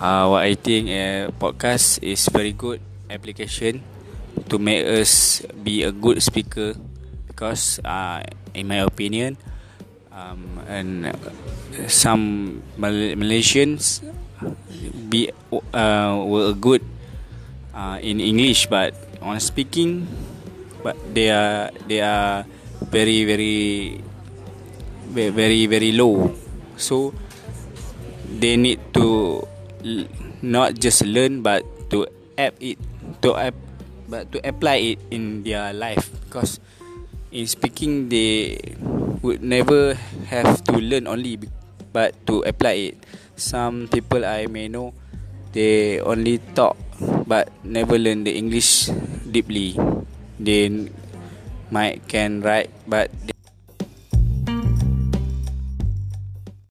uh, what I think uh, podcast is very good application to make us be a good speaker because uh, in my opinion um, and some Mal- Malaysians be uh, were good uh, in English but on speaking but they are they are very very very very low. So they need to not just learn but to app it to app but to apply it in their life. Because in speaking they would never have to learn only but to apply it. Some people i may know they only talk but never learn the english deeply. They might can write but